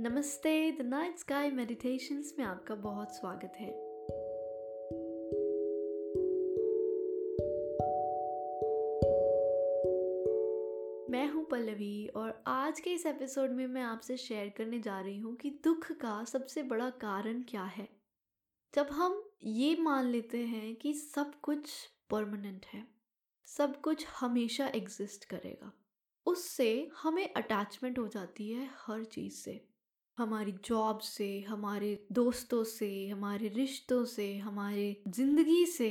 नमस्ते, the night sky meditations में आपका बहुत स्वागत है। मैं हूँ पल्लवी और आज के इस एपिसोड में मैं आपसे शेयर करने जा रही हूँ कि दुख का सबसे बड़ा कारण क्या है। जब हम ये मान लेते हैं कि सब कुछ परमानेंट है, सब कुछ हमेशा एग्जिस्ट करेगा, उससे हमें अटैचमेंट हो जाती है हर चीज़ से। हमारी जॉब से, हमारे दोस्तों से, हमारे रिश्तों से, हमारे ज़िंदगी से,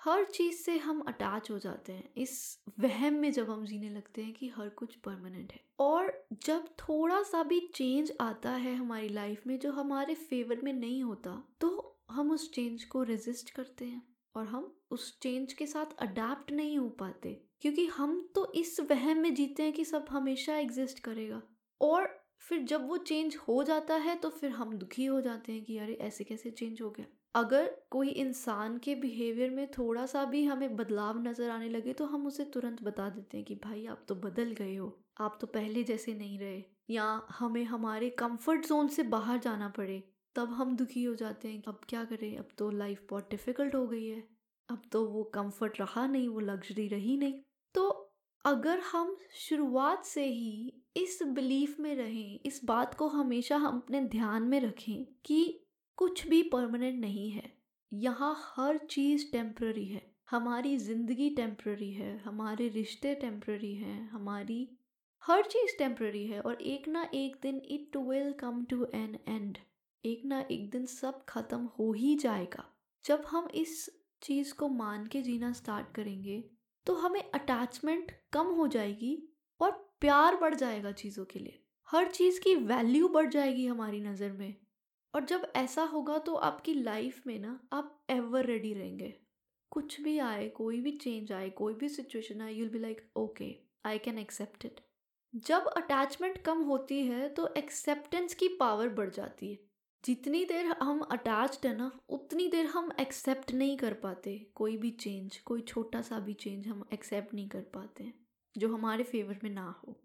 हर चीज़ से हम अटैच हो जाते हैं। इस वहम में जब हम जीने लगते हैं कि हर कुछ परमानेंट है। और जब थोड़ा सा भी चेंज आता है हमारी लाइफ में जो हमारे फेवर में नहीं होता तो हम उस चेंज को रेजिस्ट करते हैं और हम उस चेंज के साथ अडेप्ट नहीं हो पाते। क्योंकि हम तो इस वहम में जीते हैं कि सब हमेशा एग्जिस्ट करेगा। और फिर जब वो चेंज हो जाता है तो फिर हम दुखी हो जाते हैं कि अरे, ऐसे कैसे चेंज हो गया? अगर कोई इंसान के बिहेवियर में थोड़ा सा भी हमें बदलाव नज़र आने लगे तो हम उसे तुरंत बता देते हैं कि, भाई, आप तो बदल गए हो। आप तो पहले जैसे नहीं रहे। या हमें हमारे कंफर्ट जोन से बाहर जाना पड़े, तब हम दुखी हो जाते हैं अब क्या करें? अब तो लाइफ बहुत डिफ़िकल्ट हो गई है। अब तो वो कंफर्ट रहा नहीं, वो लग्जरी रही नहीं। तो अगर हम शुरुआत से ही इस बिलीफ में रहें, इस बात को हमेशा हम अपने ध्यान में रखें कि कुछ भी परमानेंट नहीं है। यहाँ हर चीज़ टेम्प्ररी है। हमारी ज़िंदगी टेम्प्ररी है, हमारे रिश्ते टेम्प्ररी हैं, हमारी हर चीज़ टेम्प्ररी है और एक ना एक दिन it will come to an end एक ना एक दिन सब खत्म हो ही जाएगा। जब हम इस चीज़ को मान के जीना स्टार्ट करेंगे तो हमें अटैचमेंट कम हो जाएगी और प्यार बढ़ जाएगा चीज़ों के लिए। हर चीज़ की वैल्यू बढ़ जाएगी हमारी नज़र में। और जब ऐसा होगा तो आपकी लाइफ में ना आप एवर रेडी रहेंगे। कुछ भी आए, कोई भी चेंज आए, कोई भी सिचुएशन आए you'll be like okay I can accept it जब अटैचमेंट कम होती है तो एक्सेप्टेंस की पावर बढ़ जाती है। जितनी देर हम अटैच्ड है ना, उतनी देर हम एक्सेप्ट नहीं कर पाते। कोई भी चेंज कोई छोटा सा भी चेंज हम एक्सेप्ट नहीं कर पाते, जो हमारे फेवर में ना हो।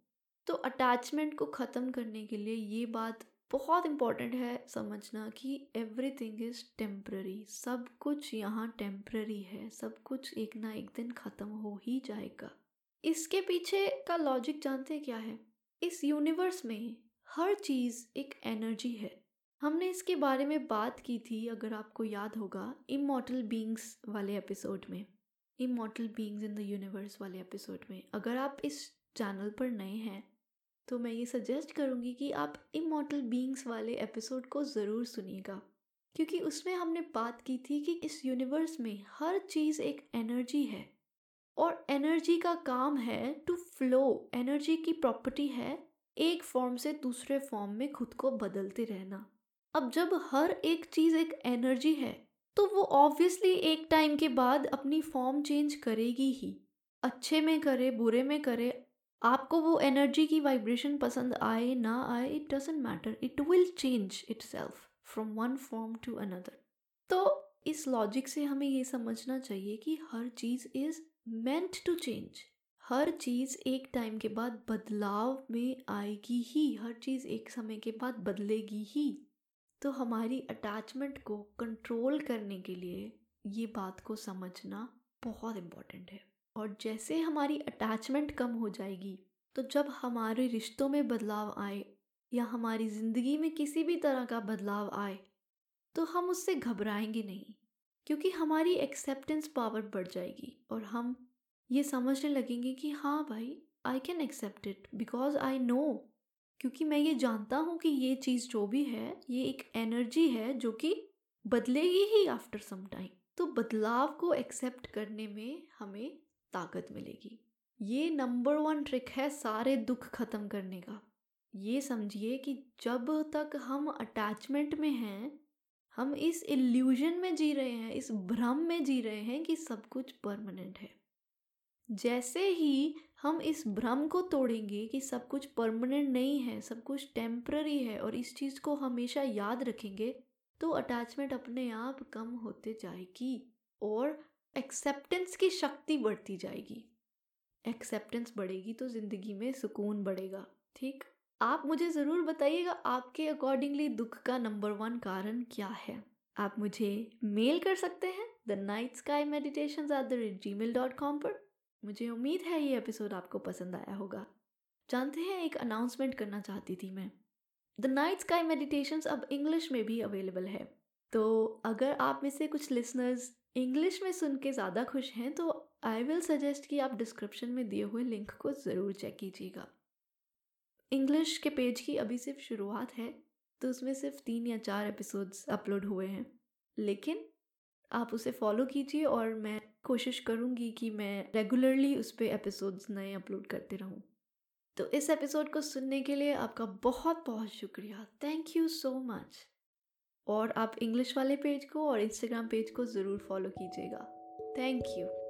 तो अटैचमेंट को ख़त्म करने के लिए ये बात बहुत इंपॉर्टेंट है समझना कि एवरी थिंग इज़ टेम्प्ररी सब कुछ यहाँ टेम्प्ररी है, सब कुछ एक ना एक दिन ख़त्म हो ही जाएगा। इसके पीछे का लॉजिक जानते क्या है? इस यूनिवर्स में हर चीज़ एक एनर्जी है। हमने इसके बारे में बात की थी, अगर आपको याद होगा इमोटल बींग्स वाले एपिसोड में। Immortal beings in the universe वाले एपिसोड में। अगर आप इस चैनल पर नए हैं तो मैं ये सजेस्ट करूँगी कि आप इमोटल बींग्स वाले एपिसोड को ज़रूर सुनिएगा। क्योंकि उसमें हमने बात की थी कि इस यूनिवर्स में हर चीज़ एक एनर्जी है। और एनर्जी का काम है टू फ्लो एनर्जी की प्रॉपर्टी है एक फॉर्म से दूसरे फॉर्म में खुद को बदलते रहना। अब जब हर एक चीज़ एक एनर्जी है तो वो ऑब्वियसली एक टाइम के बाद अपनी फॉर्म चेंज करेगी ही। अच्छे में करे, बुरे में करे, आपको वो एनर्जी की वाइब्रेशन पसंद आए, ना आए it doesn't matter it will change itself from one form to another तो इस लॉजिक से हमें ये समझना चाहिए कि हर चीज़ इज़ मेंट टू चेंज हर चीज़ एक टाइम के बाद बदलाव में आएगी ही। हर चीज़ एक समय के बाद बदलेगी ही। तो हमारी अटैचमेंट को कंट्रोल करने के लिए ये बात को समझना बहुत इंपॉर्टेंट है। और जैसे हमारी अटैचमेंट कम हो जाएगी तो जब हमारे रिश्तों में बदलाव आए या हमारी ज़िंदगी में किसी भी तरह का बदलाव आए तो हम उससे घबराएँगे नहीं, क्योंकि हमारी एक्सेप्टेंस पावर बढ़ जाएगी और हम ये समझने लगेंगे कि हाँ भाई I can accept it because I know क्योंकि मैं ये जानता हूँ कि ये चीज़ जो भी है, ये एक एनर्जी है जो कि बदलेगी ही आफ्टर सम टाइम तो बदलाव को एक्सेप्ट करने में हमें ताकत मिलेगी। ये नंबर वन ट्रिक है सारे दुख खत्म करने का। ये समझिए कि जब तक हम अटैचमेंट में हैं, हम इस इल्यूजन में जी रहे हैं, इस भ्रम में जी रहे हैं कि सब कुछ परमानेंट है। जैसे ही हम इस भ्रम को तोड़ेंगे कि सब कुछ परमानेंट नहीं है, सब कुछ टेम्प्ररी है और इस चीज़ को हमेशा याद रखेंगे तो अटैचमेंट अपने आप कम होते जाएगी और एक्सेप्टेंस की शक्ति बढ़ती जाएगी। एक्सेप्टेंस बढ़ेगी तो ज़िंदगी में सुकून बढ़ेगा, ठीक? आप मुझे ज़रूर बताइएगा आपके अकॉर्डिंगली दुख का नंबर वन कारण क्या है? आप मुझे मेल कर सकते हैं the night sky meditation at the rate Gmail dot com पर। मुझे उम्मीद है ये एपिसोड आपको पसंद आया होगा। जानते हैं, एक अनाउंसमेंट करना चाहती थी मैं। द नाइट स्काई मेडिटेशंस अब इंग्लिश में भी अवेलेबल है। तो अगर आप में से कुछ लिसनर्स इंग्लिश में सुन के ज़्यादा खुश हैं तो आई विल सजेस्ट कि आप डिस्क्रिप्शन में दिए हुए लिंक को ज़रूर चेक कीजिएगा। इंग्लिश के पेज की अभी सिर्फ़ शुरुआत है तो उसमें सिर्फ़ तीन या चार एपिसोड्स अपलोड हुए हैं। लेकिन आप उसे फॉलो कीजिए और मैं कोशिश करूँगी कि मैं रेगुलरली उस पर एपिसोड्स नए अपलोड करते रहूँ। तो इस एपिसोड को सुनने के लिए आपका बहुत बहुत शुक्रिया। थैंक यू सो मच और आप इंग्लिश वाले पेज को और इंस्टाग्राम पेज को ज़रूर फॉलो कीजिएगा। Thank you